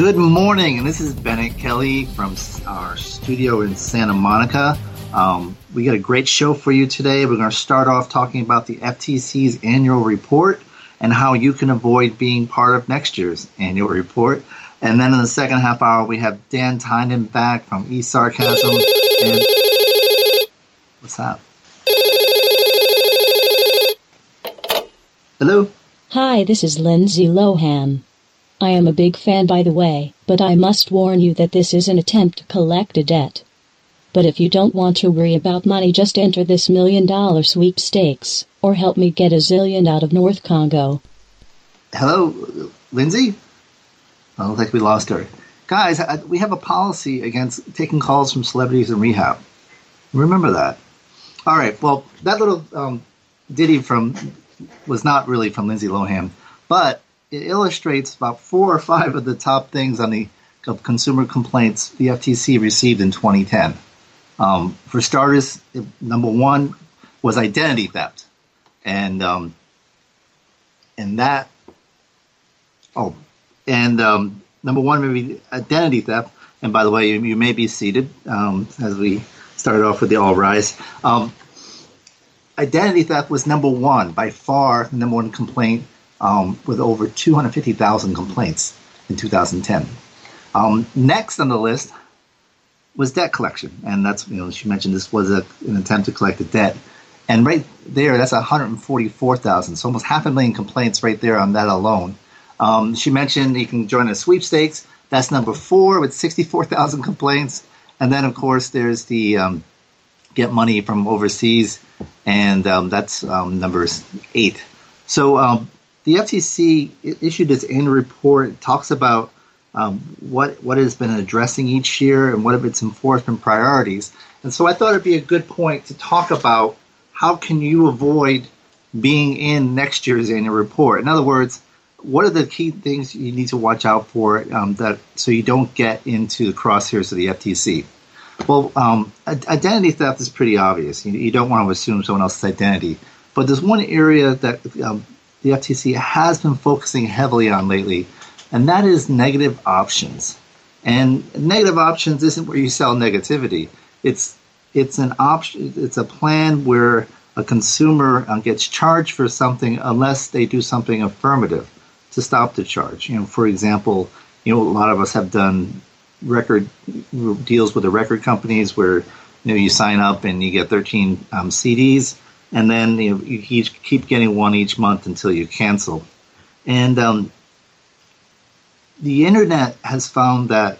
Good morning, and this is Bennet Kelley from our studio in Santa Monica. Um, we got a great show for you today. We're going to start off talking about the FTC's annual report and how you can avoid being part of next year's annual report. And then in the second half hour, we have Dan Tynan back from eSarcasm. And what's up? Hello? Hi, this is Lindsay Lohan. I am a big fan by the way, but I must warn you that this is an attempt to collect a debt. But if you don't want to worry about money just enter this million dollar sweepstakes, or help me get a zillion out of North Congo. Hello, Lindsay? I don't think we lost her. Guys, I, we have a policy against taking calls from celebrities in rehab. Remember that. All right, well, that little um, ditty from was not really from Lindsay Lohan, but it illustrates about four or five of the top things on the of consumer complaints the FTC received in 2010. Um, for starters, number one was identity theft, and um, and that oh, and um, number one maybe identity theft. And by the way, you, you may be seated um, as we started off with the all rise. Um, identity theft was number one by far, the number one complaint um, with over 250,000 complaints in 2010. Um, next on the list was debt collection, and that's you know she mentioned this was a, an attempt to collect a debt, and right there that's 144,000, so almost half a million complaints right there on that alone. Um, she mentioned you can join a sweepstakes. That's number four with 64,000 complaints, and then of course there's the um, get money from overseas, and um, that's um, number eight. So um, the FTC issued its annual report. It talks about um, what what has been addressing each year and what of its enforcement priorities. And so I thought it'd be a good point to talk about how can you avoid being in next year's annual report. In other words, what are the key things you need to watch out for um, that so you don't get into the crosshairs of the FTC? Well, um, identity theft is pretty obvious. You, you, don't want to assume someone else's identity, but there's one area that um, the FTC has been focusing heavily on lately, and that is negative options. And negative options isn't where you sell negativity. It's it's an option. It's a plan where a consumer uh, gets charged for something unless they do something affirmative to stop the charge. You know, for example, you know a lot of us have done record deals with the record companies where you know you sign up and you get 13 um, CDs and then you, you keep getting one each month until you cancel. And um, the internet has found that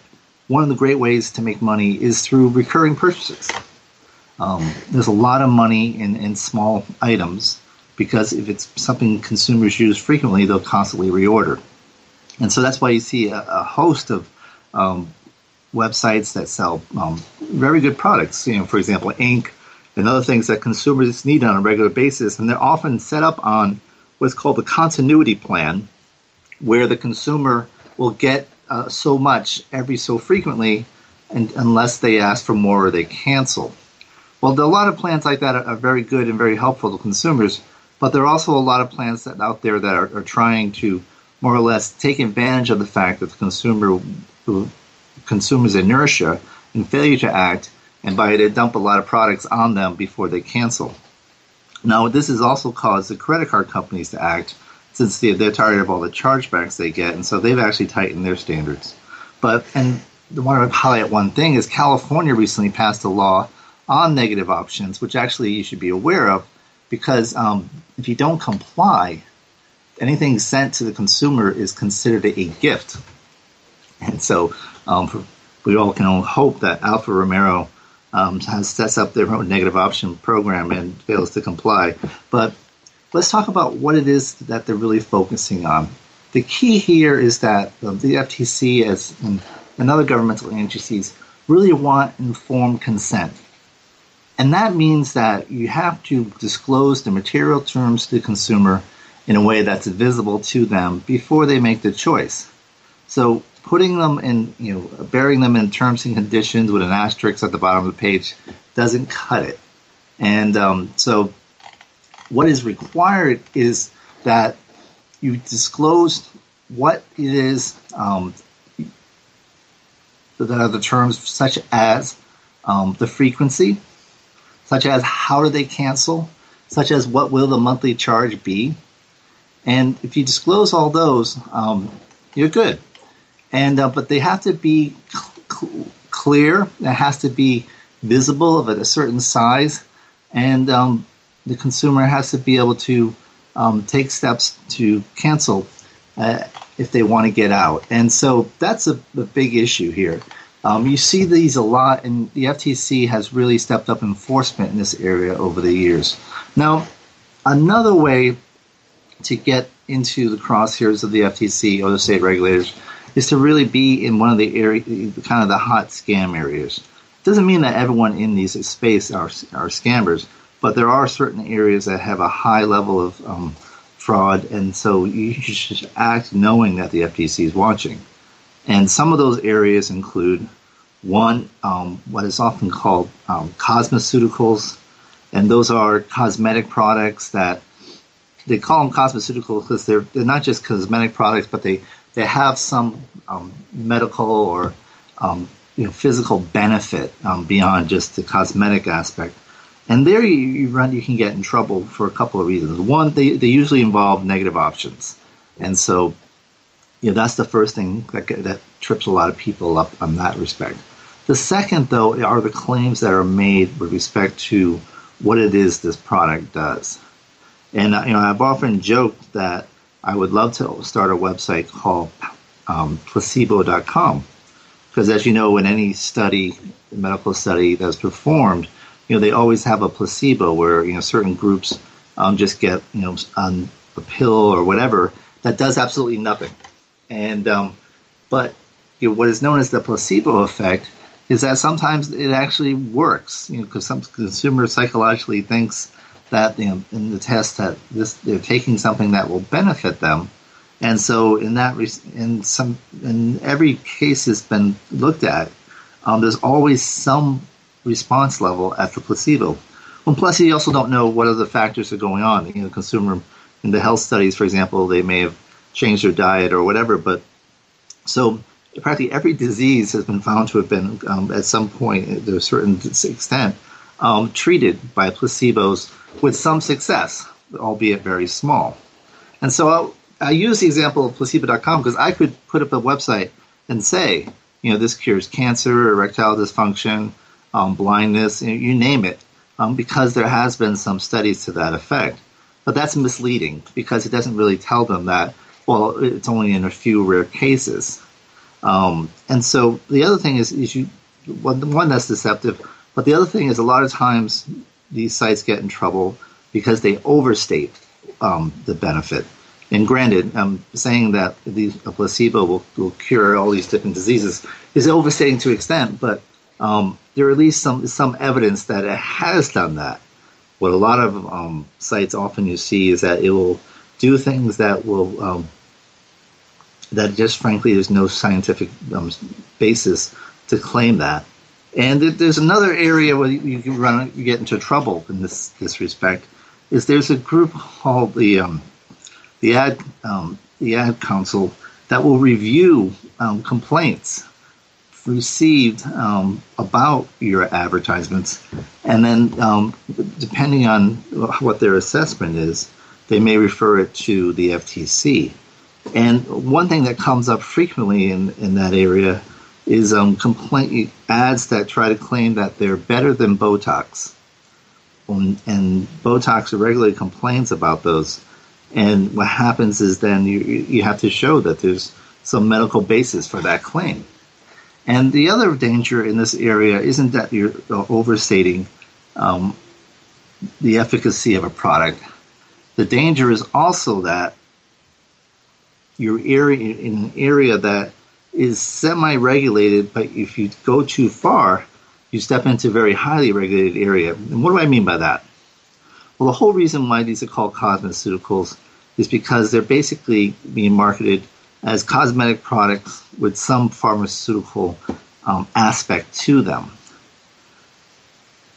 one of the great ways to make money is through recurring purchases. Um, there's a lot of money in, in small items because if it's something consumers use frequently, they'll constantly reorder. And so that's why you see a, a host of um, websites that sell um, very good products. You know, for example, ink and other things that consumers need on a regular basis, and they're often set up on what's called the continuity plan, where the consumer will get uh, so much every so frequently, and unless they ask for more or they cancel. Well, a lot of plans like that are, are, very good and very helpful to consumers, but there are also a lot of plans that out there that are, are trying to more or less take advantage of the fact that the consumer consumers inertia and failure to act, and by they dump a lot of products on them before they cancel. Now, this has also caused the credit card companies to act since they, they're tired of all the chargebacks they get, and so they've actually tightened their standards. But and I want to highlight one thing is California recently passed a law on negative options, which actually you should be aware of, because um, if you don't comply, anything sent to the consumer is considered a gift. And so um, we all can hope that Alfa Romero um, has sets up their own negative option program and fails to comply. But let's talk about what it is that they're really focusing on. The key here is that the FTC as and, and other governmental agencies really want informed consent. And that means that you have to disclose the material terms to the consumer in a way that's visible to them before they make the choice. So putting them in, you know, burying them in terms and conditions with an asterisk at the bottom of the page doesn't cut it. And um, so what is required is that you disclose what it is um, that are the terms such as um, the frequency, such as how do they cancel, such as what will the monthly charge be. And if you disclose all those, um, you're good. And uh, but they have to be cl- clear. It has to be visible of a certain size, and um, the consumer has to be able to um, take steps to cancel uh, if they want to get out. And so that's a, a big issue here. Um, you see these a lot, and the FTC has really stepped up enforcement in this area over the years. Now, another way to get into the crosshairs of the FTC or the state regulators is to really be in one of the area, kind of the hot scam areas. Doesn't mean that everyone in these space are, are scammers, but there are certain areas that have a high level of um, fraud, and so you should act knowing that the FTC is watching. And some of those areas include one, um, what is often called um, cosmeceuticals, and those are cosmetic products that they call them cosmeceuticals because they're, they're not just cosmetic products, but they, they have some um, medical or um, you know, physical benefit um, beyond just the cosmetic aspect. And there you, you, run, you can get in trouble for a couple of reasons. One, they, they usually involve negative options. And so, you know, that's the first thing that, that trips a lot of people up on that respect. The second, though, are the claims that are made with respect to what it is this product does. And, uh, you know, I've often joked that I would love to start a website called um, placebo.com. Because as you know, in any study, medical study that's performed, you know, they always have a placebo where, you know, certain groups um, just get, you know, on a pill or whatever that does absolutely nothing. And, um, but you know, what is known as the placebo effect is that sometimes it actually works, you know, because some consumer psychologically thinks that, you know, in the test that this, they're taking something that will benefit them. And so in that, in some, in every case that's been looked at, um, there's always some response level at the placebo. Well, plus, you also don't know what other factors are going on. You know, consumer in the health studies, for example, they may have changed their diet or whatever. But so practically every disease has been found to have been um, at some point, to a certain extent, um, treated by placebos with some success, albeit very small. And so I'll, I use the example of placebo.com because I could put up a website and say, you know, this cures cancer, erectile dysfunction, um, blindness, you name it, um, because there has been some studies to that effect. But that's misleading because it doesn't really tell them that, Well, it's only in a few rare cases. Um, and so the other thing is, is you one, one that's deceptive, but the other thing is a lot of times these sites get in trouble because they overstate um, the benefit. And granted, I'm saying that the, a placebo will, will cure all these different diseases is overstating to extent, but um, there are at least some some evidence that it has done that. What a lot of um, sites often you see is that it will do things that will um, that just frankly there's no scientific um, basis to claim that. And there's another area where you can run you get into trouble in this this respect. Is there's a group called the um, the ad um, the ad council that will review um, complaints received um, about your advertisements, and then um, depending on what their assessment is, they may refer it to the FTC. And one thing that comes up frequently in, in that area is um, complaint ads that try to claim that they're better than Botox. And, Botox regularly complains about those. And what happens is then you, you have to show that there's some medical basis for that claim. And the other danger in this area isn't that you're overstating um, the efficacy of a product. The danger is also that you're in an area that is semi-regulated, but if you go too far, you step into a very highly regulated area. And what do I mean by that? Well, the whole reason why these are called cosmeceuticals is because they're basically being marketed as cosmetic products with some pharmaceutical um, aspect to them.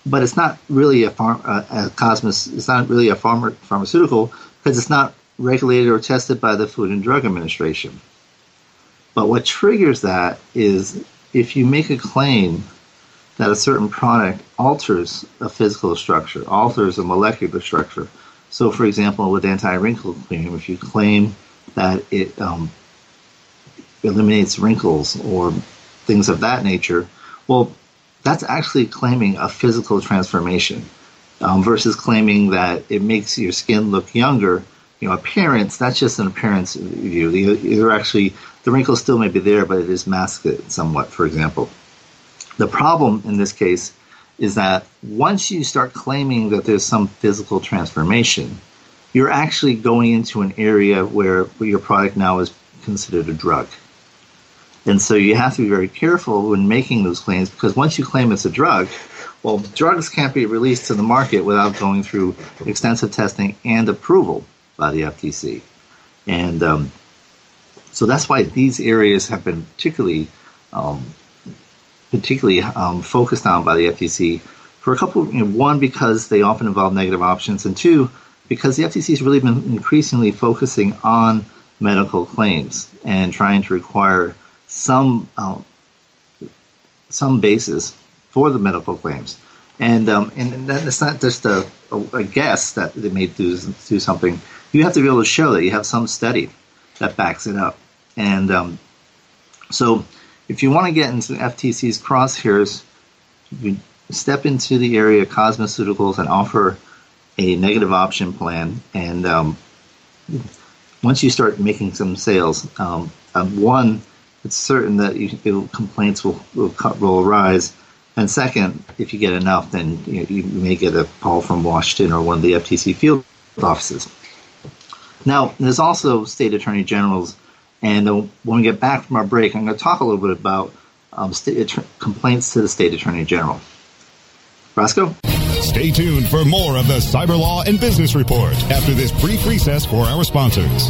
But it's not really a, pharm- uh, a cosmos. It's not really a pharma- pharmaceutical because it's not regulated or tested by the Food and Drug Administration. But what triggers that is if you make a claim that a certain product alters a physical structure, alters a molecular structure. So, for example, with anti-wrinkle cream, if you claim that it um, eliminates wrinkles or things of that nature, well, that's actually claiming a physical transformation um, versus claiming that it makes your skin look younger. You know, appearance, that's just an appearance view. You're actually, the wrinkles still may be there, but it is masked somewhat, for example. The problem in this case is that once you start claiming that there's some physical transformation, you're actually going into an area where, your product now is considered a drug. And so you have to be very careful when making those claims because once you claim it's a drug, well, drugs can't be released to the market without going through extensive testing and approval by the FTC. And um, so that's why these areas have been particularly, um, particularly um, focused on by the FTC for a couple. You know, one because they often involve negative options, and two because the FTC has really been increasingly focusing on medical claims and trying to require some uh, some basis for the medical claims, and um, and it's not just a, a, guess that they may do do something. You have to be able to show that you have some study that backs it up, and um, so if you want to get into FTC's crosshairs, you step into the area of cosmeceuticals and offer a negative option plan, and um, once you start making some sales, um, um one it's certain that you, complaints will, will, will arise. And second, if you get enough, then you, you, may get a call from Washington or one of the FTC field offices. Now, there's also state attorney generals, and uh, when we get back from our break, I'm going to talk a little bit about um, complaints to the state attorney general. Roscoe? Stay tuned for more of the Cyber Law and Business Report after this brief recess for our sponsors.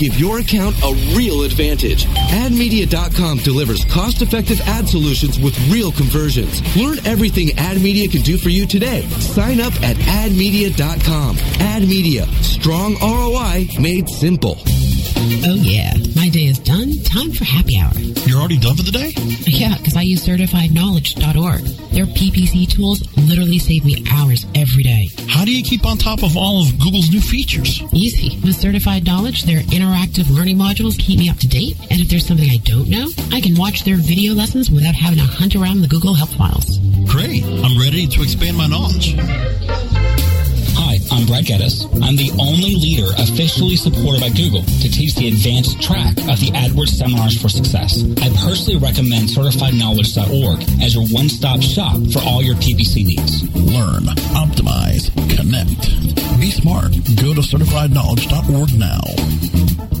give your account a real advantage. AdMedia.com delivers cost-effective ad solutions with real conversions. Learn everything AdMedia can do for you today. Sign up at AdMedia.com. Ad Media, strong ROI made simple. Oh yeah, my day is done. Time for happy hour. You're already done for the day? Yeah, because I use CertifiedKnowledge.org. Their PPC tools literally save me hours every day. How do you keep on top of all of Google's new features? Easy. With Certified Knowledge, their interactive learning modules keep me up to date, and if there's something I don't know, I can watch their video lessons without having to hunt around the Google Help files. Great. I'm ready to expand my knowledge. Hi, I'm Brad Geddes. I'm the only leader officially supported by Google to teach the advanced track of the AdWords Seminars for Success. I personally recommend CertifiedKnowledge.org as your one-stop shop for all your PPC needs. Learn, optimize, connect. Go to certifiedknowledge.org now.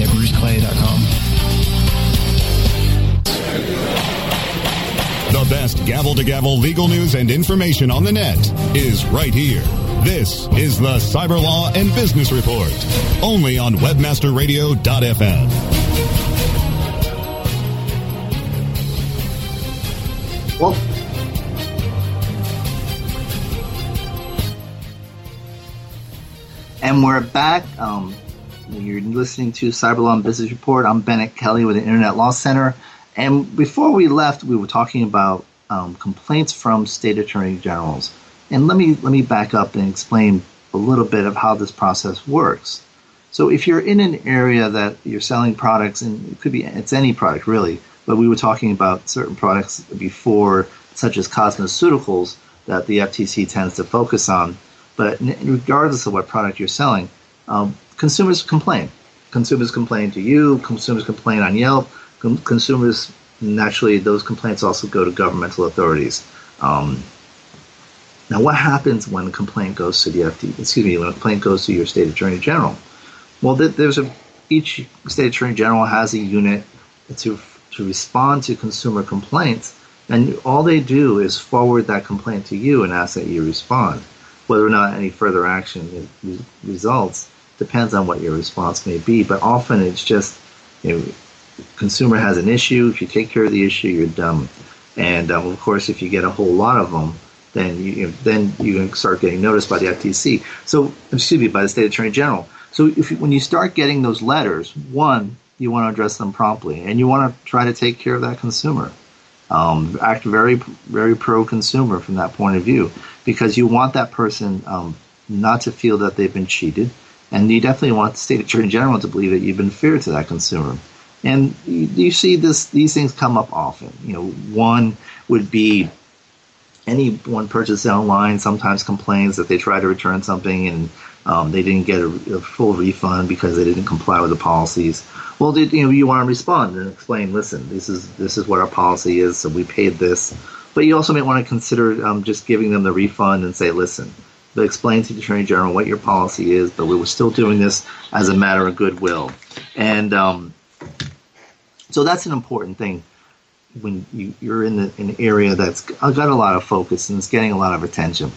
at bruceclay.com. The best gavel to gavel legal news and information on the net is right here. This is the Cyber Law and Business Report, only on WebmasterRadio.fm. Well, and we're back. Um, you're listening to Cyber Law and Business Report. I'm Bennet Kelley with the Internet Law Center. And before we left, we were talking about um, complaints from state attorney generals. And let me let me back up and explain a little bit of how this process works. So if you're in an area that you're selling products, and it could be it's any product really, but we were talking about certain products before, such as cosmeceuticals, that the FTC tends to focus on. But regardless of what product you're selling, um, consumers complain. Consumers complain to you. Consumers complain on Yelp. Com- consumers naturally those complaints also go to governmental authorities. Um, now, what happens when a complaint goes to the FD? Excuse me, when a complaint goes to your state attorney general? Well, there's a each state attorney general has a unit to to respond to consumer complaints, and all they do is forward that complaint to you and ask that you respond. Whether or not any further action results depends on what your response may be, but often it's just you know, consumer has an issue. If you take care of the issue, you're done. And um, of course, if you get a whole lot of them, then you, you know, then you can start getting noticed by the FTC. So excuse me, by the state attorney general. So if when you start getting those letters, one, you want to address them promptly, and you want to try to take care of that consumer. Um, act very, very pro-consumer from that point of view, because you want that person um, not to feel that they've been cheated, and you definitely want the state attorney general to believe that you've been fair to that consumer. And you, you see this; these things come up often. You know, one would be anyone purchasing online sometimes complains that they try to return something and um, they didn't get a, a, full refund because they didn't comply with the policies. Well, did, you know, you want to respond and explain, listen, this is this is what our policy is, so we paid this. But you also may want to consider um, just giving them the refund and say, listen, but explain to the attorney general what your policy is, but we were still doing this as a matter of goodwill. And um, so that's an important thing when you, you're in the, an area that's got a lot of focus and it's getting a lot of attention.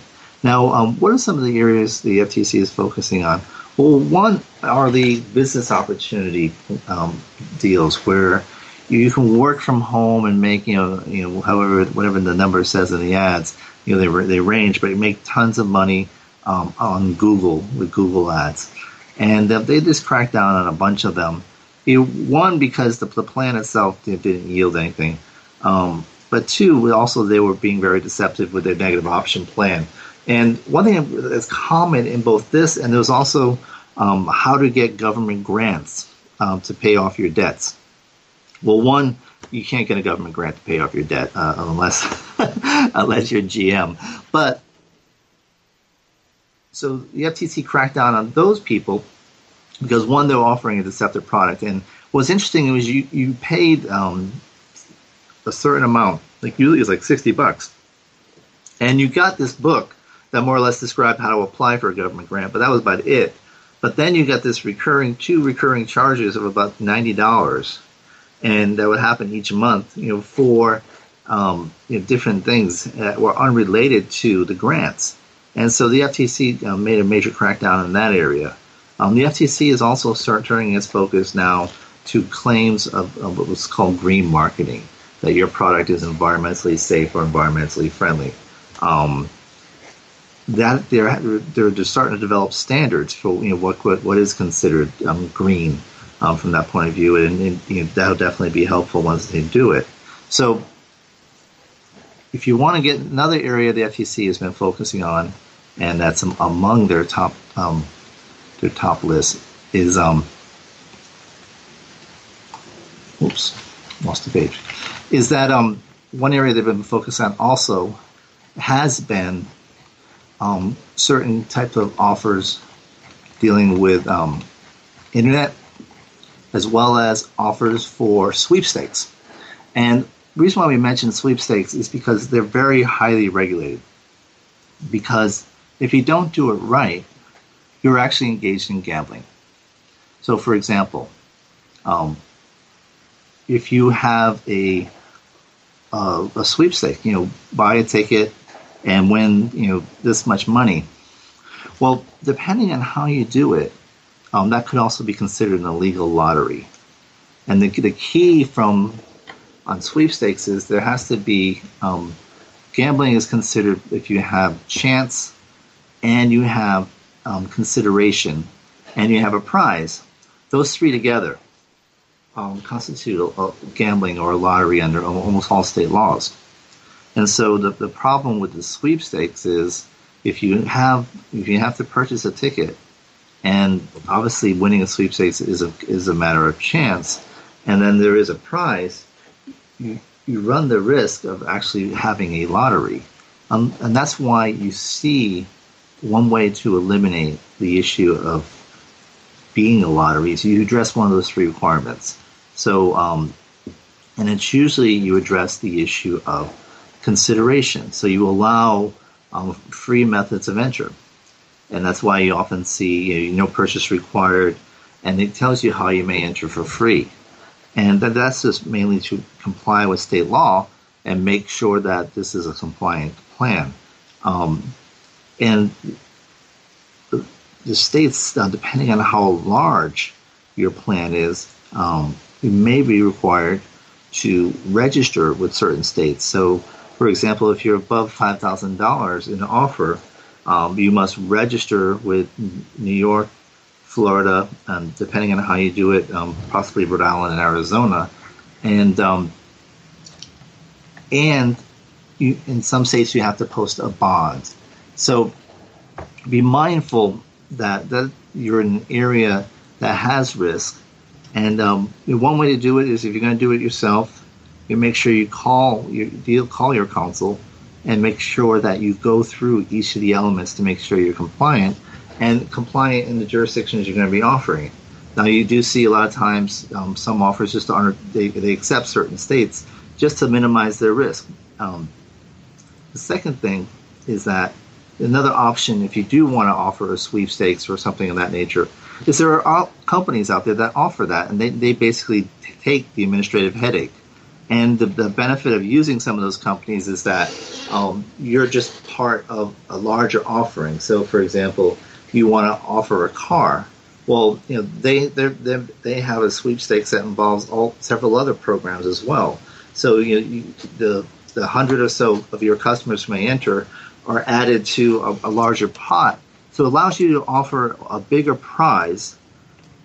Now, um, what are some of the areas the FTC is focusing on? Well, one are the business opportunity um, deals where you can work from home and make you know you know however whatever the number says in the ads you know they they range but you make tons of money um, on Google with Google ads. And they just cracked down on a bunch of them. You one because the, the plan itself didn't yield anything. Um, but two also they were being very deceptive with their negative option plan. And one thing that's common in both this and there's also um, how to get government grants um, to pay off your debts. Well, one, you can't get a government grant to pay off your debt uh, unless unless you're GM. But so the FTC cracked down on those people, because one, they're offering a deceptive product, and what's interesting was you you paid um, a certain amount, like usually it's like sixty bucks, and you got this book that more or less described how to apply for a government grant, but that was about it. But then you got this recurring two recurring charges of about ninety dollars, and that would happen each month. You know, for um, you know, different things that were unrelated to the grants, and so the FTC uh, made a major crackdown in that area. Um, the FTC is also start turning its focus now to claims of, of what was called green marketing, that your product is environmentally safe or environmentally friendly. Um, that they're they're starting to develop standards for you know what what, what is considered um, green um, from that point of view, and, and you know, that'll definitely be helpful once they do it. So, if you want to get another area the FTC has been focusing on, and that's among their top um, their top list is um, oops, lost the page. Is that um, one area they've been focused on also has been um, certain types of offers dealing with um, internet as well as offers for sweepstakes. And the reason why we mention sweepstakes is because they're very highly regulated. Because if you don't do it right, you're actually engaged in gambling. So, for example, um, if you have a a sweepstake, you know, buy a ticket, and win you know this much money. Well, depending on how you do it, um, that could also be considered an illegal lottery. And the, the key from on sweepstakes is there has to be um, gambling is considered if you have chance and you have um, consideration and you have a prize. Those three together um, constitute a, a gambling or a lottery under almost all state laws. And so the, the problem with the sweepstakes is if you have if you have to purchase a ticket, and obviously winning a sweepstakes is a is a matter of chance, and then there is a prize, you you run the risk of actually having a lottery, um, and that's why you see one way to eliminate the issue of being a lottery is you address one of those three requirements. So, um, and it's usually you address the issue of consideration. So you allow um, free methods of entry. And that's why you often see you know, no purchase required, and it tells you how you may enter for free. And that's just mainly to comply with state law and make sure that this is a compliant plan. Um, and the, states, uh, depending on how large your plan is, um, you may be required to register with certain states. So for example, if you're above $5,000 in an offer, um, you must register with New York, Florida, and depending on how you do it, um, possibly Rhode Island and Arizona. And um, and you, in some states, you have to post a bond. So be mindful that, that you're in an area that has risk. And um, one way to do it is if you're going to do it yourself, you make sure you call your deal call your counsel and make sure that you go through each of the elements to make sure you're compliant and compliant in the jurisdictions you're going to be offering. Now you do see a lot of times um, some offers just honor they, they accept certain states just to minimize their risk. Um, the second thing is that another option if you do want to offer a sweepstakes or something of that nature is there are companies out there that offer that and they, they basically take the administrative headache and the, the benefit of using some of those companies is that um, you're just part of a larger offering. So, for example, you want to offer a car. Well, you know they they they have a sweepstakes that involves all several other programs as well. So you, you the the hundred or so of your customers may enter are added to a, a larger pot. So it allows you to offer a bigger prize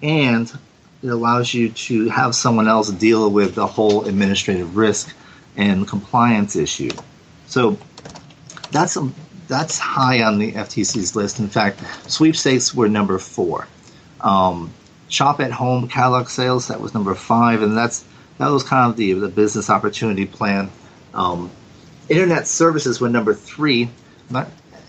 and it allows you to have someone else deal with the whole administrative risk and compliance issue. So that's a, that's high on the FTC's list. In fact, sweepstakes were number four. Um, shop at home catalog sales that was number five, and that's that was kind of the the business opportunity plan. Um, internet services were number three,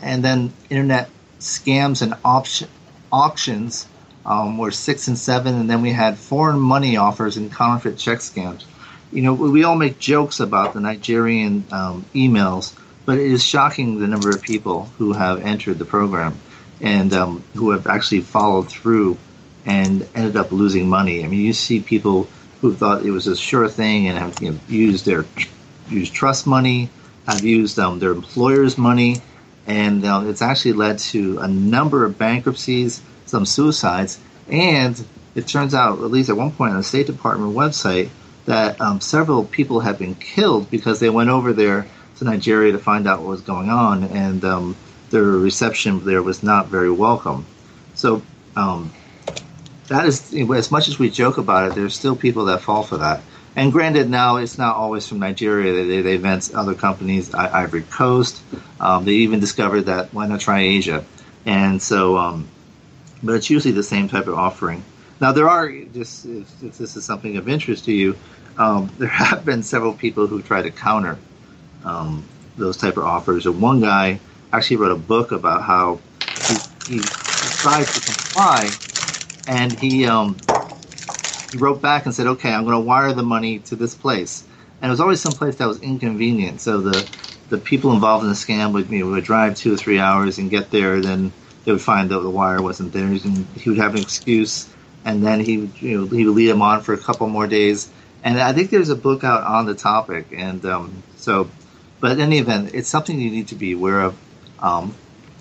and then internet scams and option, auctions um, were six and seven, and then we had foreign money offers and counterfeit check scams. You know, we all make jokes about the Nigerian um, emails, but it is shocking the number of people who have entered the program and um, who have actually followed through and ended up losing money. I mean, you see people who thought it was a sure thing and have you know, used their used trust money, have used um, their employer's money, and uh, it's actually led to a number of bankruptcies, some suicides, and it turns out, at least at one point on the State Department website, that um, several people have been killed because they went over there to Nigeria to find out what was going on, and um, their reception there was not very welcome. So um, that is, as much as we joke about it, there's still people that fall for that. And granted, now it's not always from Nigeria. They, they vent other companies, Ivory Coast. Um, they even discovered that why not try Asia? And so, um, but it's usually the same type of offering. Now, there are just if, if this is something of interest to you, um, there have been several people who try to counter um, those type of offers. And one guy actually wrote a book about how he, he tried to comply, and he um, he wrote back and said, "Okay, I'm going to wire the money to this place." And it was always some place that was inconvenient. So the the people involved in the scam would you know, would drive two or three hours and get there, then they would find that the wire wasn't there, and he would have an excuse, and then he would, you know he would lead them on for a couple more days. And I think there's a book out on the topic, and um, so, but in any event, it's something you need to be aware of. Um,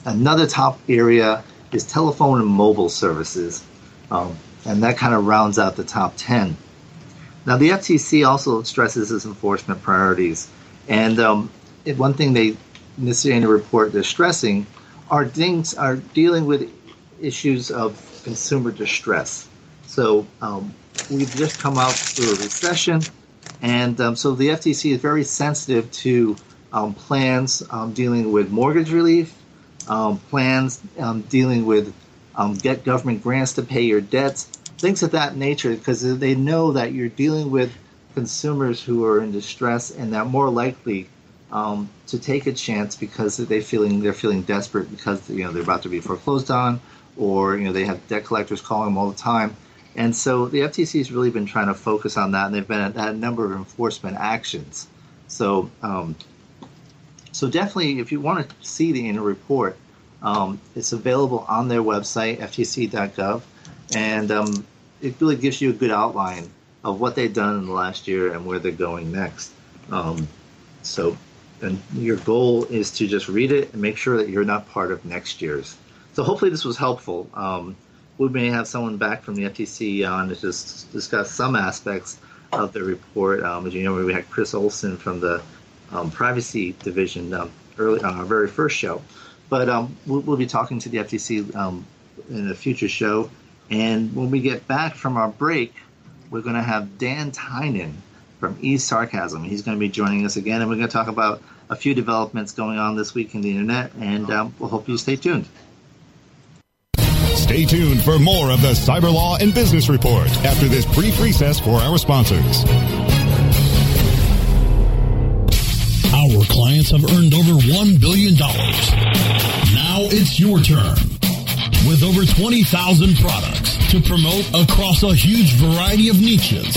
another top area is telephone and mobile services. Um, and that kind of rounds out the top 10. Now, the FTC also stresses its enforcement priorities, and um, one thing they in this report they're stressing are things are dealing with issues of consumer distress. So um, we've just come out through a recession, and um, so the FTC is very sensitive to um, plans um, dealing with mortgage relief, um, plans dealing with um, get government grants to pay your debts, things of that nature, because they know that you're dealing with consumers who are in distress and they're more likely um, to take a chance because they feeling they're feeling desperate because you know they're about to be foreclosed on, or you know they have debt collectors calling them all the time. And so the FTC has really been trying to focus on that, and they've been at a number of enforcement actions. So, um, so definitely, if you want to see the annual report, um, it's available on their website, ftc.gov, and um, it really gives you a good outline of what they've done in the last year and where they're going next. Um, so, and your goal is to just read it and make sure that you're not part of next year's. So, hopefully, this was helpful. Um, we may have someone back from the FTC on to just discuss some aspects of the report. Um, as you know, we had Chris Olsen from the um, privacy division um, early on our very first show. But um, we'll, we'll, be talking to the FTC um, in a future show. And when we get back from our break, we're going to have Dan Tynan from E Sarcasm. He's going to be joining us again, and we're going to talk about a few developments going on this week in the internet. And um, we'll hope you stay tuned. Stay tuned for more of the Cyber Law and Business Report after this brief recess for our sponsors. Our clients have earned over $1 billion. Now it's your turn. With over 20,000 products to promote across a huge variety of niches,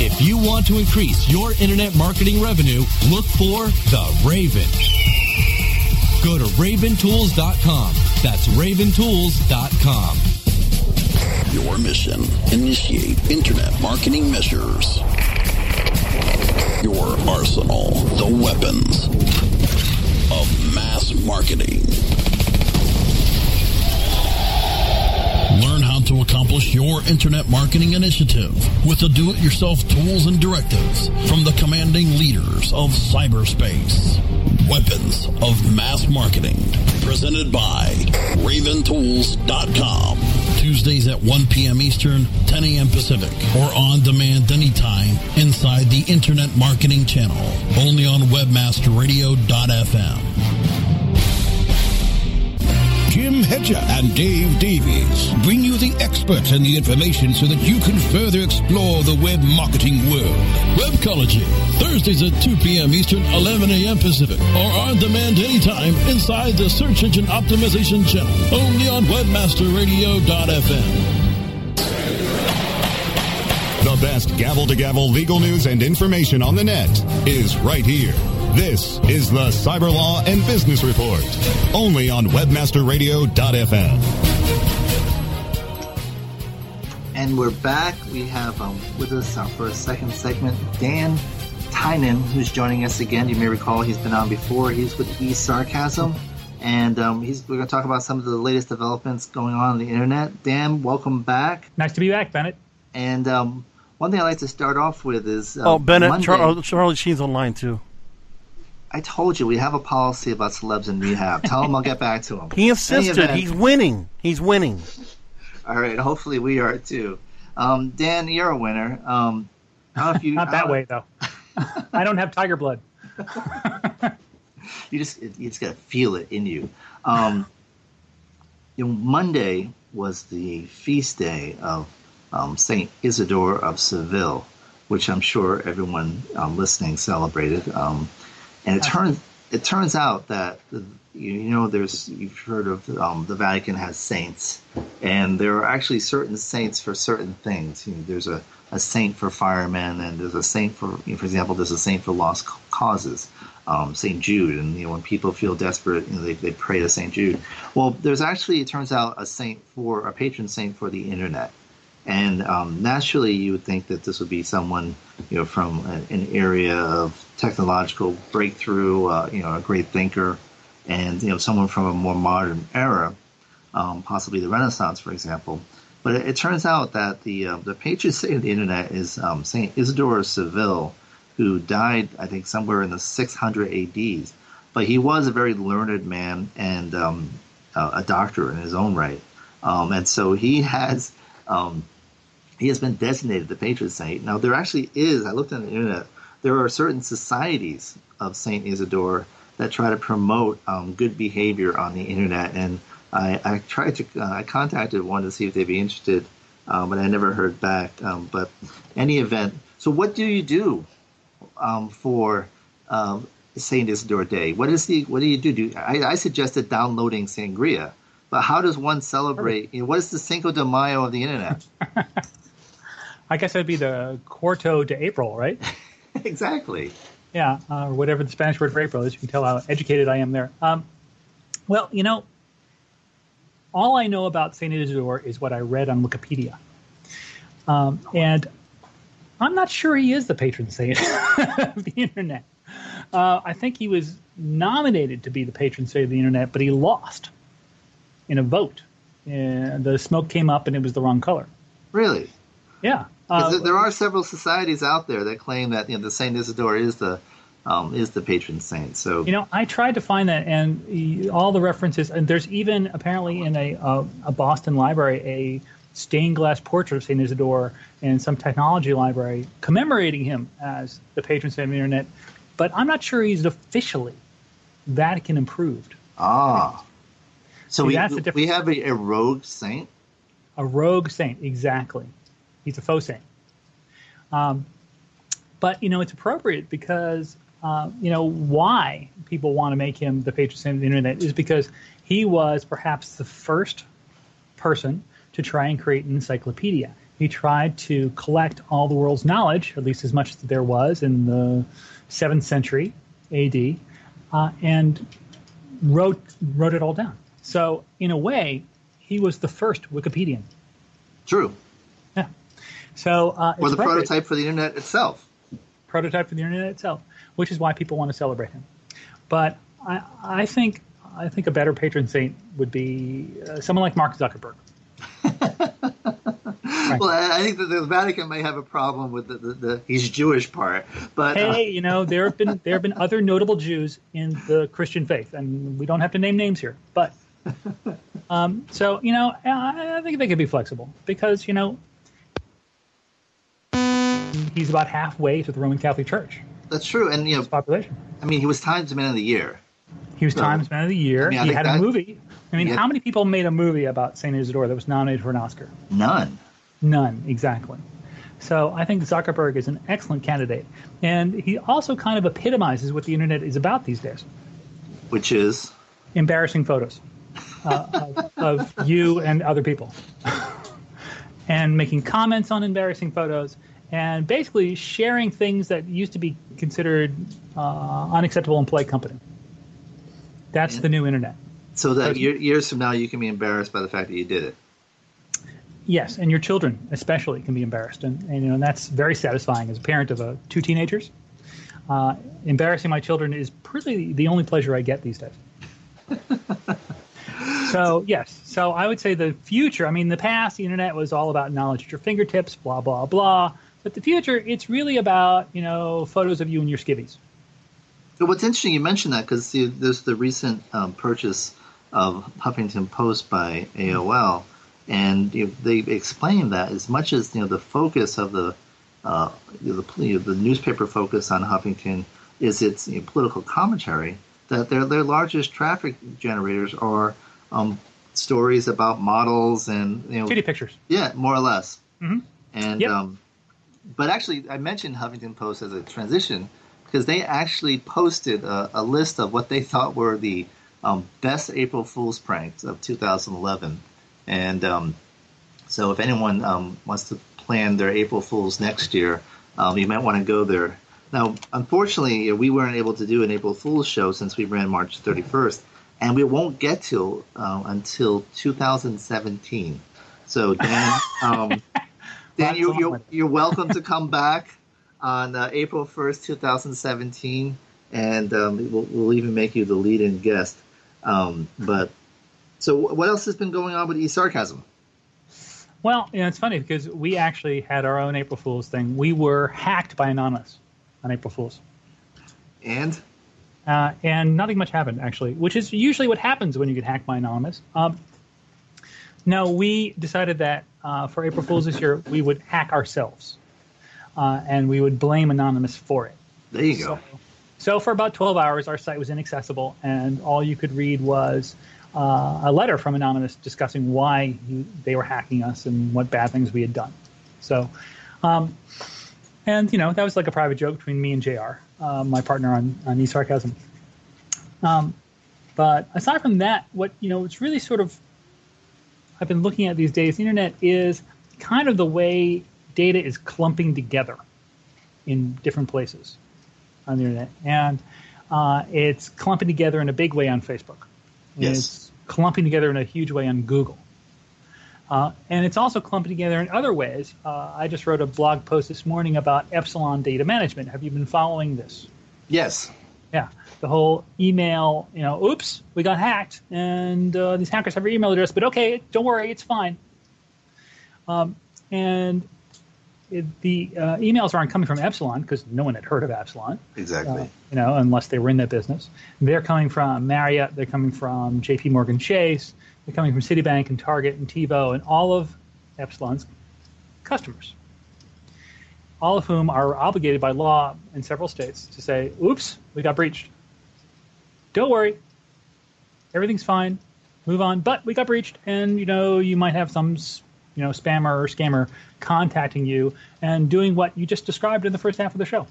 If you want to increase your internet marketing revenue, look for The Raven. Go to raventools.com. That's raventools.com. Your mission initiate internet marketing measures. Your arsenal, the weapons of mass marketing. Learn weapon internet marketing initiative with the do-it-yourself tools and directives from the commanding leaders of cyberspace. Weapons of Mass Marketing. Presented by RavenTools.com. Tuesdays at 1 p.m. Eastern, 10 a.m. Pacific, or on demand anytime inside the Internet Marketing Channel. Only on WebmasterRadio.fm. Hedger and Dave Davies bring you the experts and the information so that you can further explore the web marketing world. Webcology, Thursdays at 2 p.m. Eastern, 11 a.m. Pacific, or on demand anytime inside the Search Engine Optimization Channel, only on WebmasterRadio.fm. The best gavel to gavel legal news and information on the net is right here. This is the Cyber Law and Business Report, only on WebmasterRadio.fm. And we're back. We have um, with us uh, for a second segment Dan Tynan, who's joining us again. You may recall he's been on before. He's with E Sarcasm, and um, he's, we're going to talk about some of the latest developments going on on the internet. Dan, welcome back. Nice to be back, Bennet. And um, one thing I like to start off with is uh, oh, Bennet, Char- oh, Charlie Sheen's online too. I told you we have a policy about celebs in rehab. Tell him I'll get back to him. He insisted. Event- He's winning. He's winning. All right. Hopefully we are too. Um, Dan, you're a winner. Um, I don't if you Not that uh, way, though. I don't have tiger blood. You just you just gotta feel it in you. Um, you know, Monday was the feast day of um, Saint Isidore of Seville, which I'm sure everyone um, listening celebrated. And it turns it turns out that you you know there's you've heard of um, the Vatican has saints, and there are actually certain saints for certain things. You know, there's a, a saint for firemen, and there's a saint for you know, for example, there's a saint for lost causes. Um, Saint Jude, and you know when people feel desperate, you know, they, they pray to Saint Jude. Well, there's actually it turns out a saint for a patron saint for the internet, and um, naturally, you would think that this would be someone, you know, from an, area of technological breakthrough, uh, you know, a great thinker, and you know, someone from a more modern era, um, possibly the Renaissance, for example. But it, it turns out that the uh, the patron saint of the internet is um, Saint Isidore of Seville, who died, I think, somewhere in the 600 ADs. But he was a very learned man and um, a a doctor in his own right, um, and so he has um, he has been designated the patron saint. Now there actually is. I looked on the internet. There are certain societies of Saint Isidore that try to promote um, good behavior on the internet, and I, I tried to. Uh, I contacted one to see if they'd be interested, um, but I never heard back. Um, but any event. So what do you do um, for um, Saint Isidore Day? What is the? What do you do? do I, I suggested downloading sangria, but how does one celebrate? You know, what is the Cinco de Mayo of the internet? I guess that'd be the quarto de April, right? exactly. Yeah, uh, or whatever the Spanish word for April is. You can tell how educated I am there. Um, well, you know, all I know about Saint Isidore is what I read on Wikipedia, um, and I'm not sure he is the patron saint of the internet. Uh, I think he was nominated to be the patron saint of the internet, but he lost in a vote. And the smoke came up, and it was the wrong color. Really? Yeah. Uh, there- are several societies out there that claim that you know the Saint Isidore is the um, is the patron saint. So You know, I tried to find that, and all the references, and there's even apparently in a uh, a Boston library a stained glass portrait of Saint Isidore in some technology library commemorating him as the patron saint of the internet. But I'm not sure he's officially Vatican approved. ah, so See, we we have a, a rogue saint. A rogue saint, exactly. He's a saint. Um, but you know, it's appropriate because uh, you know why people want to make him the patron saint of the internet is because he was perhaps the first person to try and create an encyclopedia. He tried to collect all the world's knowledge, at least as much as there was in the seventh century AD, uh, and wrote wrote it all down. So in a way, he was the first Wikipedian. True. So uh, Or the appropriate- prototype for the internet itself. prototype for the internet itself, which is why people want to celebrate him. But I, I think I think a better patron saint would be uh, someone like Mark Zuckerberg. well, I think that the Vatican may have a problem with the, the, the he's Jewish part, but uh, hey, you know, there have been there have been other notable Jews in the Christian faith, and we don't have to name names here. But um, so you know, I, I think they could be flexible because you know he's about halfway to the Roman Catholic Church. that's true. And you know, population. I mean, he was Times Man of the Year. He was So, Times Man of the Year. I mean, I he had a movie. I mean, Yeah. how many people made a movie about Saint Isidore that was nominated for an Oscar? None. None, exactly. So I think Zuckerberg is an excellent candidate, and he also kind of epitomizes what the internet is about these days: which is embarrassing photos uh, of, of you and other people, and making comments on embarrassing photos, and basically sharing things that used to be considered uh, unacceptable in polite company. That's the new internet. so that year, years from now you can be embarrassed by the fact that you did it. Yes, and your children especially can be embarrassed, and, and you know and that's very satisfying as a parent of uh, two teenagers. Uh, embarrassing my children is pretty the only pleasure I get these days. so yes, so I would say the future. I mean, the past, the internet was all about knowledge at your fingertips, blah blah blah. But the future, it's really about you know photos of you and your skivvies. But what's interesting, you mentioned that because there's the recent um, purchase of Huffington Post by AOL, and you know, they explained that as much as you know the focus of the uh, the, you know, the newspaper focus on Huffington is its you know, political commentary, that their their largest traffic generators are um, stories about models and you know Kitty pictures. yeah, more or less. Mhm. And Yep. um, but actually, I mentioned Huffington Post as a transition because they actually posted a, a list of what they thought were the um, best April Fool's pranks of 2011. And um, so, if anyone um, wants to plan their April Fools next year, um, you might want to go there. Now, unfortunately, we weren't able to do an April Fool's show since we ran March 31st, and we won't get to uh, until 2017. So, Dan, um, Dan, you, you're, you're welcome to come back on uh, April 1st, 2017, and um, we'll, we'll even make you the lead-in guest. Um, but so, what else has been going on with eSarcasm? Well, you know, it's funny because we actually had our own April Fool's thing. We were hacked by Anonymous on April Fool's. And? Uh, and nothing much happened, actually, which is usually what happens when you get hacked by Anonymous. Um, no, we decided that uh, for April Fool's this year, we would hack ourselves. Uh, and we would blame Anonymous for it. There you go. So for about 12 hours, our site was inaccessible, and all you could read was uh, a letter from Anonymous discussing why he, they were hacking us and what bad things we had done. So, um, and you know that was like a private joke between me and JR, uh, my partner on on eSarcasm. Um, but aside from that, what you know, it's really sort of I've been looking at these days. The internet is kind of the way data is clumping together in different places on the internet, and uh, it's clumping together in a big way on Facebook. Yes. It's clumping together in a huge way on Google. Uh, and it's also clumping together in other ways. Uh, I just wrote a blog post this morning about Epsilon data management. Have you been following this? Yes. Yeah, the whole email, you know, oops, we got hacked, and uh, these hackers have your email address, but okay, don't worry, it's fine. Um, and it, the uh, emails aren't coming from Epsilon because no one had heard of Epsilon. Exactly. Uh, you know, unless they were in that business. They're coming from Marriott, they're coming from J.P. Morgan Chase, they're coming from Citibank and Target and TiVo and all of Epsilon's customers, all of whom are obligated by law in several states to say, "Oops, we got breached. Don't worry, everything's fine. Move on." But we got breached, and you know, you might have some, you know, spammer or scammer contacting you and doing what you just described in the first half of the show.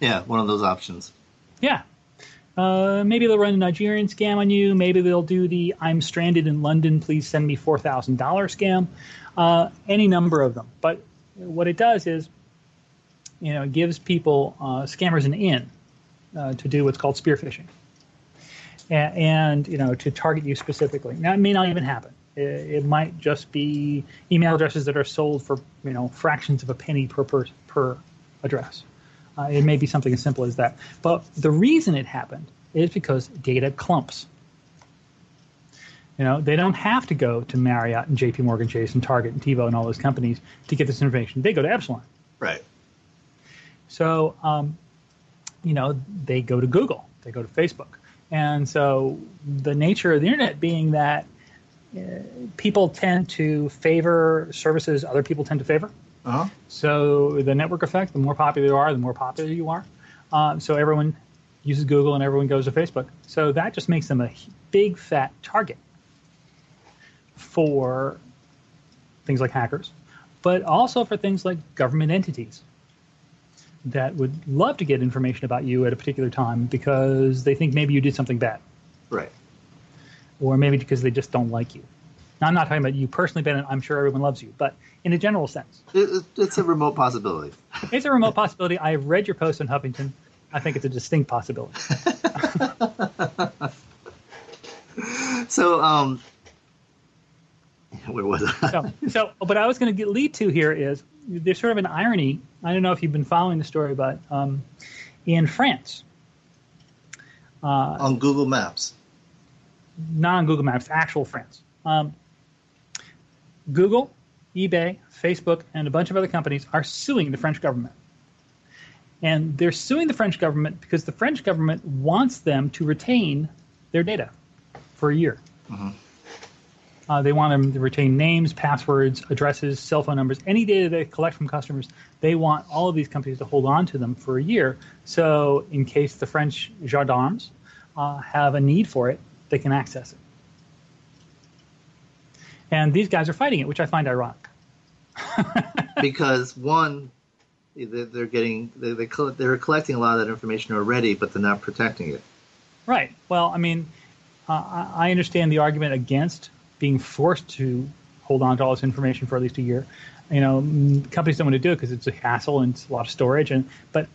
Yeah, one of those options. Yeah. Uh, maybe they'll run a Nigerian scam on you. Maybe they'll do the "I'm stranded in London, please send me four thousand dollars" scam. Uh, any number of them. But what it does is, you know, it gives people uh, scammers an in uh, to do what's called spear phishing, A- and you know to target you specifically. Now it may not even happen. It, it might just be email addresses that are sold for you know fractions of a penny per per, per address. Uh, it may be something as simple as that. But the reason it happened is because data clumps. You know, they don't have to go to Marriott and J.P. Morgan Chase and Target and TiVo and all those companies to get this information. They go to Epsilon. Right. So, um, you know, they go to Google, they go to Facebook. And so the nature of the internet being that uh, people tend to favor services other people tend to favor. Uh-huh. So the network effect, the more popular you are, the more popular you are. Um, so everyone uses Google and everyone goes to Facebook. So that just makes them a big fat target for things like hackers, but also for things like government entities that would love to get information about you at a particular time because they think maybe you did something bad. Right. Or maybe because they just don't like you. Now, I'm not talking about you personally, Ben. I'm sure everyone loves you, but in a general sense, it, it's a remote possibility. it's a remote possibility. I've read your post on Huffington. I think it's a distinct possibility. so, um, where was I? so, so, what I was going to lead to here is there's sort of an irony. I don't know if you've been following the story, but um, in France, uh, on Google Maps, not on Google Maps, actual France, um, Google, eBay, Facebook, and a bunch of other companies are suing the French government. And they're suing the French government because the French government wants them to retain their data for a year. Mm-hmm. Uh, they want them to retain names, passwords, addresses, cell phone numbers, any data they collect from customers. They want all of these companies to hold on to them for a year. So, in case the French gendarmes uh, have a need for it, they can access it. And these guys are fighting it, which I find ironic. because one, they're getting they they're collecting a lot of that information already, but they're not protecting it. Right. Well, I mean, uh, I understand the argument against being forced to hold on to all this information for at least a year. You know, companies don't want to do it because it's a hassle and it's a lot of storage. And but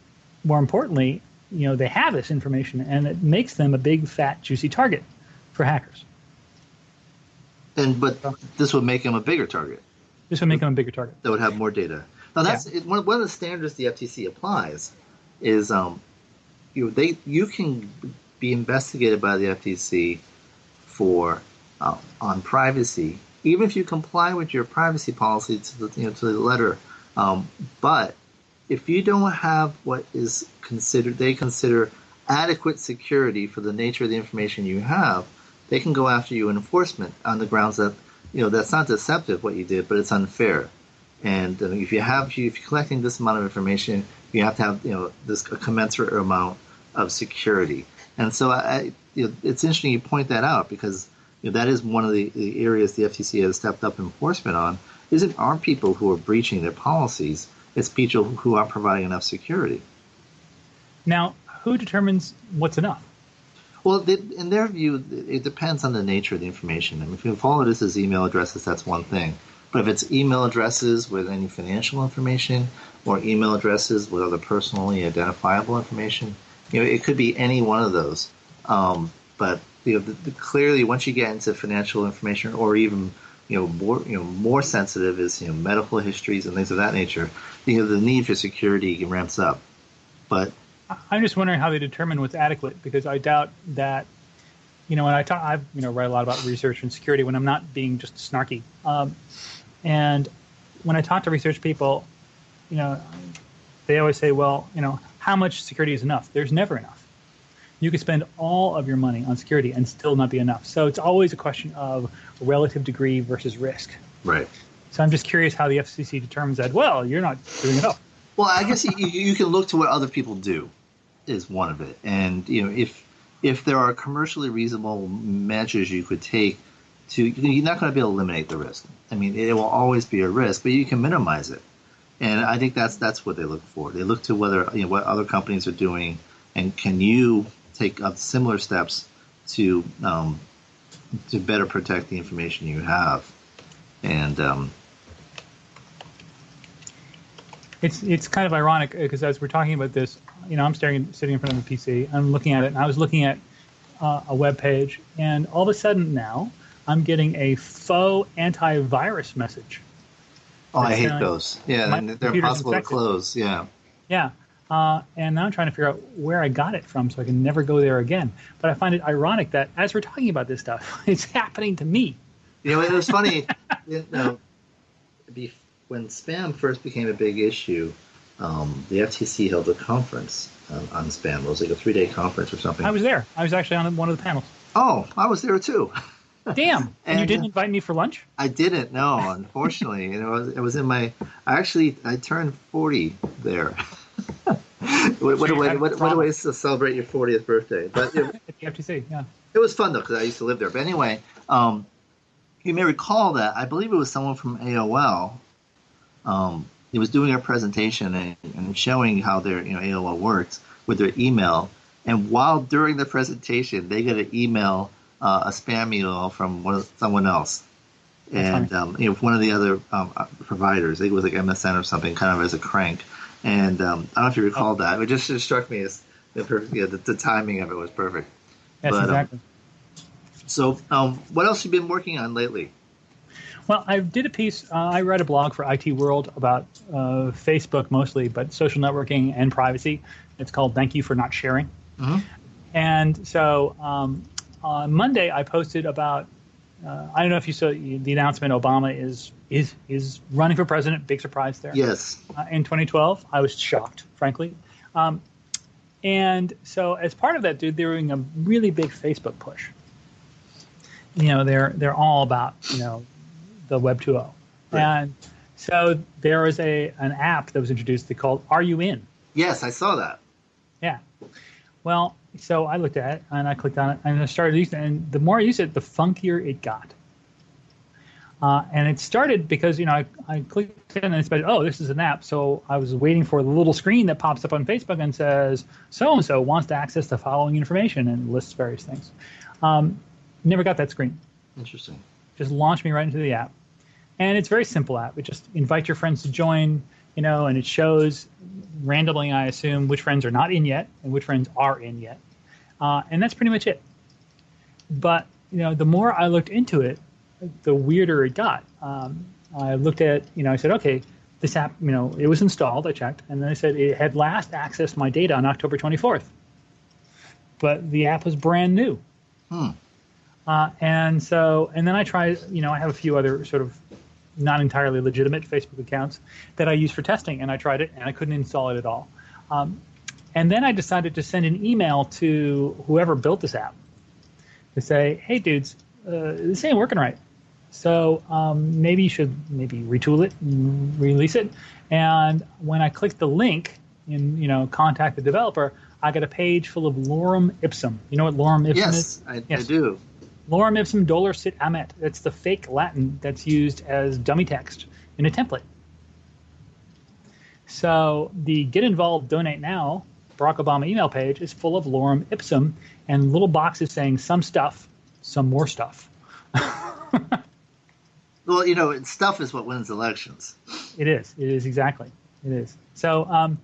more importantly, you know, they have this information and it makes them a big, fat, juicy target for hackers. And but this would make them a bigger target. This would make them a bigger target. That would have more data. Now that's yeah. one, one of the standards the FTC applies is um, you they you can be investigated by the FTC for uh, on privacy, even if you comply with your privacy policy to the you know to the letter. Um, but if you don't have what is considered they consider adequate security for the nature of the information you have, they can go after you in enforcement on the grounds that you know that's not deceptive what you did, but it's unfair. And uh, if you have if you're collecting this amount of information, you have to have you know this a commensurate amount of security. And so I, you know, it's interesting you point that out because you know, that is one of the, the, areas the FTC has stepped up enforcement on. Isn't aren't people who are breaching their policies? It's people who aren't providing enough security. Now, who determines what's enough? Well, they, in their view, it depends on the nature of the information. I mean, if you follow this as email addresses, that's one thing. But if it's email addresses with any financial information or email addresses with other personally identifiable information, you know, it could be any one of those. Um, but you know, the, the, clearly once you get into financial information or even you know more you know more sensitive is you know medical histories and things of that nature, you know the need for security ramps up. But I'm just wondering how they determine what's adequate because I doubt that you know when I talk I've you know write a lot about research and security when I'm not being just snarky. Um, and when I talk to research people, you know, they always say, well, you know, how much security is enough? There's never enough you could spend all of your money on security and still not be enough. So it's always a question of relative degree versus risk. Right. So I'm just curious how the FCC determines that. Well, you're not doing enough. Well, I guess you, you can look to what other people do, is one of it, and you know if if there are commercially reasonable measures you could take to you're not going to be able to eliminate the risk. I mean, it will always be a risk, but you can minimize it. And I think that's that's what they look for. They look to whether you know what other companies are doing, and can you take uh, similar steps to um, to better protect the information you have. And um, it's it's kind of ironic because as we're talking about this, you know, I'm staring sitting in front of a PC, I'm looking at it, and I was looking at uh, a web page, and all of a sudden now I'm getting a faux antivirus message. Oh, I hate those. Yeah, and they're impossible to close. Yeah. Yeah. Uh, and now I'm trying to figure out where I got it from so I can never go there again. But I find it ironic that as we're talking about this stuff, it's happening to me. You know, it was funny. you know, when spam first became a big issue, um, the FTC held a conference uh, on spam. It was like a three day conference or something. I was there. I was actually on one of the panels. Oh, I was there too. Damn! and, and, you didn't uh, invite me for lunch? I didn't. No, unfortunately. and it was it was in my. I actually I turned forty there. What, what, a way, what, what a way to celebrate your 40th birthday. But it, at the FTC, yeah. It was fun though because I used to live there. But anyway, um, you may recall that I believe it was someone from AOL. Um, he was doing a presentation and, and showing how their you know AOL works with their email. And while during the presentation, they get an email, uh, a spam email from one, someone else, and um, you know one of the other um, providers. I think it was like MSN or something, kind of as a crank. And um, I don't know if you recall that. It just, just struck me as the, perfect, yeah, the, the, timing of it was perfect. Yes, but, um, exactly. so, um, what else have you been working on lately? Well, I did a piece. Uh, I write a blog for IT World about uh, Facebook mostly, but social networking and privacy. It's called "Thank You for Not Sharing." Mm-hmm. And so um, on Monday, I posted about. Uh, I don't know if you saw the announcement. Obama is is is running for president. Big surprise there. Yes. Uh, in 2012, I was shocked, frankly. Um, and so, as part of that, dude, they're doing a really big Facebook push. You know, they're they're all about you know the Web 2.0, right. and so there was a an app that was introduced called Are You In? Yes, I saw that. Yeah. Well, so I looked at it and I clicked on it and I started using it, and the more I used it, the funkier it got. Uh, and it started because you know I, I clicked in and it said, "Oh, this is an app." So I was waiting for the little screen that pops up on Facebook and says, "So and so wants to access the following information," and lists various things. Um, never got that screen. Interesting. Just launched me right into the app, and it's a very simple app. It just invite your friends to join, you know, and it shows randomly, I assume, which friends are not in yet and which friends are in yet, uh, and that's pretty much it. But you know, the more I looked into it, the weirder it got. Um, I looked at, you know, I said, okay, this app, you know, it was installed. I checked, and then I said it had last accessed my data on October 24th, but the app was brand new. Hmm. Uh, and so, and then I tried, you know, I have a few other sort of not entirely legitimate Facebook accounts that I use for testing, and I tried it, and I couldn't install it at all. Um, and then I decided to send an email to whoever built this app to say, "Hey, dudes, uh, this ain't working right. So um, maybe you should maybe retool it, and release it. And when I click the link in, you know, contact the developer, I get a page full of lorem ipsum. You know what lorem ipsum yes, is? I, yes, I do. Lorem ipsum dolor sit amet. That's the fake Latin that's used as dummy text in a template. So the get involved, donate now Barack Obama email page is full of lorem ipsum and little boxes saying some stuff, some more stuff. well, you know, stuff is what wins elections. It is. It is exactly. It is. So, um,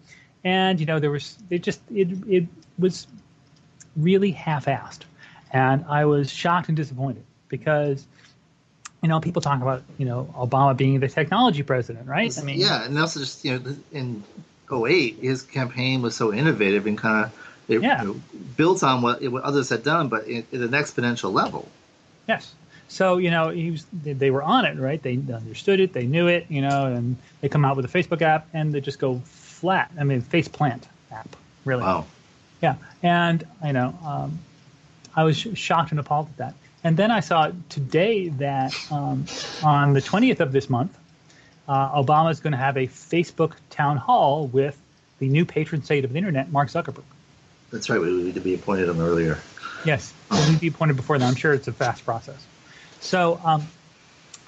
and you know, there was it just it it was really half-assed, and I was shocked and disappointed because you know, people talk about, you know, Obama being the technology president, right? I mean, yeah, and also just, you know, in 08, his campaign was so innovative and kind of it yeah. you know, built on what, what others had done, but at an exponential level. Yes. So you know, he was, they were on it, right? They understood it, they knew it, you know, and they come out with a Facebook app and they just go flat. I mean, face plant app, really. Wow. Yeah, and you know, um, I was shocked and appalled at that. And then I saw today that um, on the 20th of this month, uh, Obama is going to have a Facebook town hall with the new patron saint of the internet, Mark Zuckerberg. That's right. We need to be appointed him earlier. Yes, we need to be appointed before then. I'm sure it's a fast process. So, um,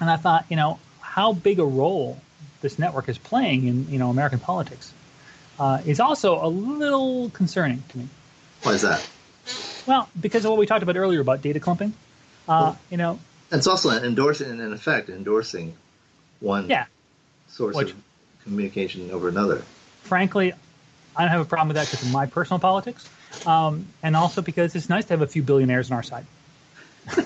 and I thought, you know, how big a role this network is playing in, you know, American politics uh, is also a little concerning to me. Why is that? Well, because of what we talked about earlier about data clumping. Uh, well, you know, it's also endorsing, in effect, endorsing one yeah. Source Which, of communication over another. Frankly, I don't have a problem with that because of my personal politics, um, and also because it's nice to have a few billionaires on our side.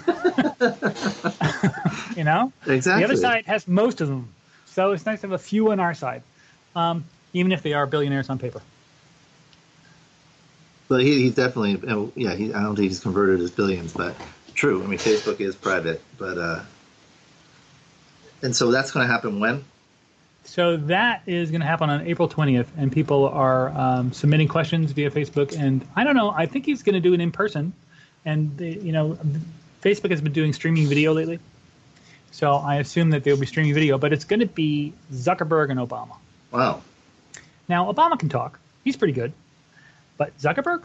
you know, exactly. The other side has most of them, so it's nice to have a few on our side, um, even if they are billionaires on paper. But he, he definitely, yeah, he, I don't think he's converted his billions, but true. I mean, Facebook is private, but uh, and so that's going to happen when? So that is going to happen on April 20th, and people are um, submitting questions via Facebook. And I don't know, I think he's going to do it in person. And the, you know, Facebook has been doing streaming video lately, so I assume that they'll be streaming video. But it's going to be Zuckerberg and Obama. Wow. Now Obama can talk; he's pretty good. But Zuckerberg,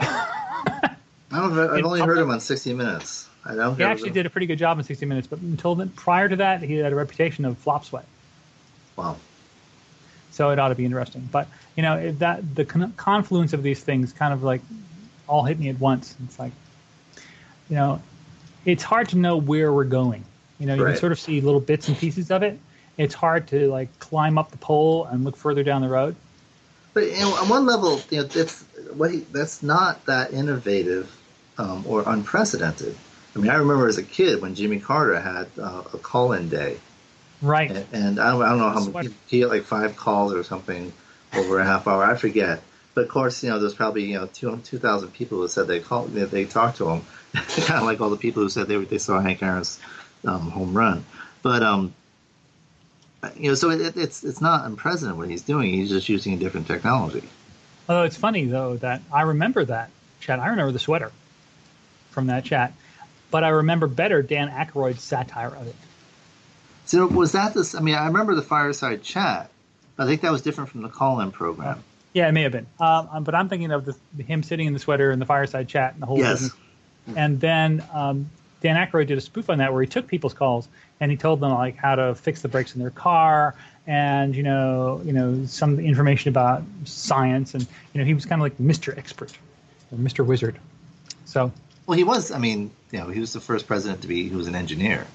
I don't. know, I've only heard him on 60 Minutes. I don't. he actually did a pretty good job in 60 Minutes. But until then, prior to that, he had a reputation of flop sweat. Wow. So it ought to be interesting. But you know if that the con- confluence of these things kind of like all hit me at once. It's like you know it's hard to know where we're going. You know, you Right. can sort of see little bits and pieces of it. It's hard to like climb up the pole and look further down the road. But you know, on one level, you know, it's what he, that's not that innovative um, or unprecedented. I mean, I remember as a kid when Jimmy Carter had uh, a call-in day, Right. and, and I, don't, I don't know how many he had like five calls or something over a half hour. I forget. But of course, you know, there's probably you know two two thousand people who said they called, they, they talked to him, kind of like all the people who said they they saw Hank Aaron's um, home run. But um, you know, so it, it's it's not unprecedented what he's doing. He's just using a different technology. Although it's funny though that I remember that chat. I remember the sweater from that chat, but I remember better Dan Aykroyd's satire of it. So was that this? I mean, I remember the fireside chat. But I think that was different from the call-in program. Yeah, it may have been. Um, but I'm thinking of the, him sitting in the sweater in the fireside chat and the whole Yes. business. And then um, Dan Aykroyd did a spoof on that where he took people's calls and he told them like how to fix the brakes in their car and you know you know some information about science and you know he was kind of like Mr. Expert or Mr. Wizard. So Well, he was. I mean, you know, he was the first president to be who was an engineer.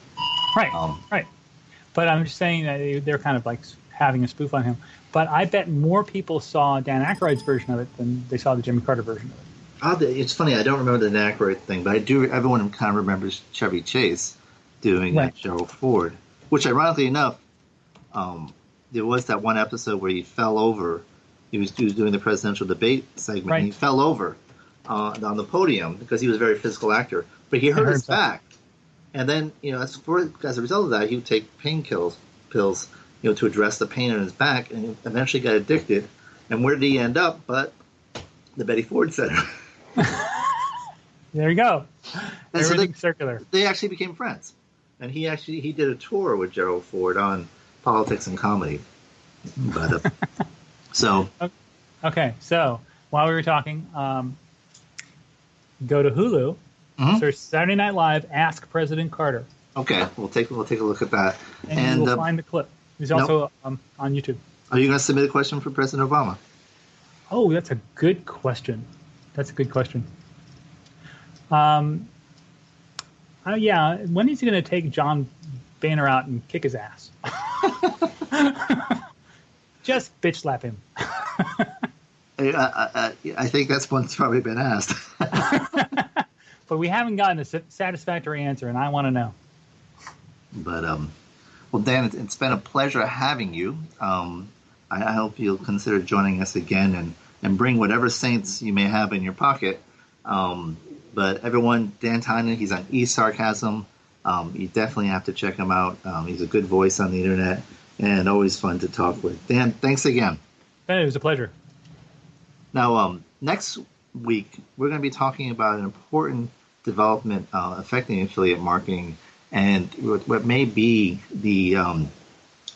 Right. Um, right. But I'm just saying that they- they're kind of like having a spoof on him. But I bet more people saw Dan Aykroyd's version of it than they saw the Jimmy Carter version of it. It's funny. I don't remember the Dan Aykroyd thing, but I do. Everyone kind of remembers Chevy Chase doing Right. Gerald Ford, which, ironically enough, um, there was that one episode where he fell over. He was, he was doing the presidential debate segment, and he fell over uh, on the podium because he was a very physical actor. But he hurt his back, and then you know, as, for, as a result of that, he would take pain kills pills, you know, to address the pain in his back, and eventually got addicted. And where did he end up? But the Betty Ford Center. There you go. And so they, circular. they actually became friends, and he actually he did a tour with Gerald Ford on politics and comedy. But uh, so Okay, so while we were talking, um, go to Hulu, Mhm. search Saturday Night Live, Ask President Carter, okay, we'll take we'll take a look at that. and, And, will uh, find the clip. He's nope. also um, on YouTube. are you going to submit a question for President Obama? Oh, that's a good question. That's a good question. Um, uh, yeah, when is he going to take John Boehner out and kick his ass? Just bitch slap him. I, I, I, I think that's one's probably been asked. But we haven't gotten a satisfactory answer, and I want to know. But um, well, Dan, it's, it's been a pleasure having you. Um, I, I hope you'll consider joining us again and and bring whatever saints you may have in your pocket. Um, but everyone, Dan Tynan, he's on E Sarcasm. Um, you definitely have to check him out. Um, he's a good voice on the internet and always fun to talk with. Dan, thanks again. Hey, it was a pleasure. Now, um, next week, we're going to be talking about an important development uh, affecting affiliate marketing and what, what may be the um,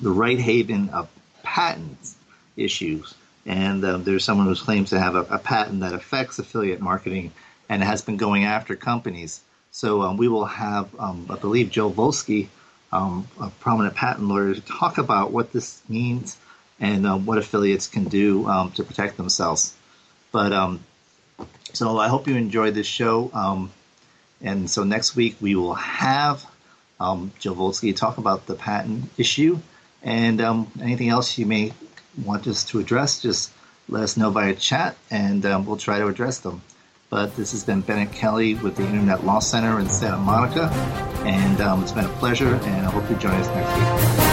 the Righthaven of patents issues. And um, there's someone who claims to have a, a patent that affects affiliate marketing and has been going after companies. So um, we will have, um, I believe, Joe Volsky, um, a prominent patent lawyer, to talk about what this means and uh, what affiliates can do to protect themselves. But so I hope you enjoyed this show. And so next week we will have um, Joe Volsky talk about the patent issue and um, anything else you may want us to address. Just let us know via chat, and um, we'll try to address them. But this has been Bennet Kelley with the Internet Law Center in Santa Monica, and um, it's been a pleasure. And I hope you join us next week.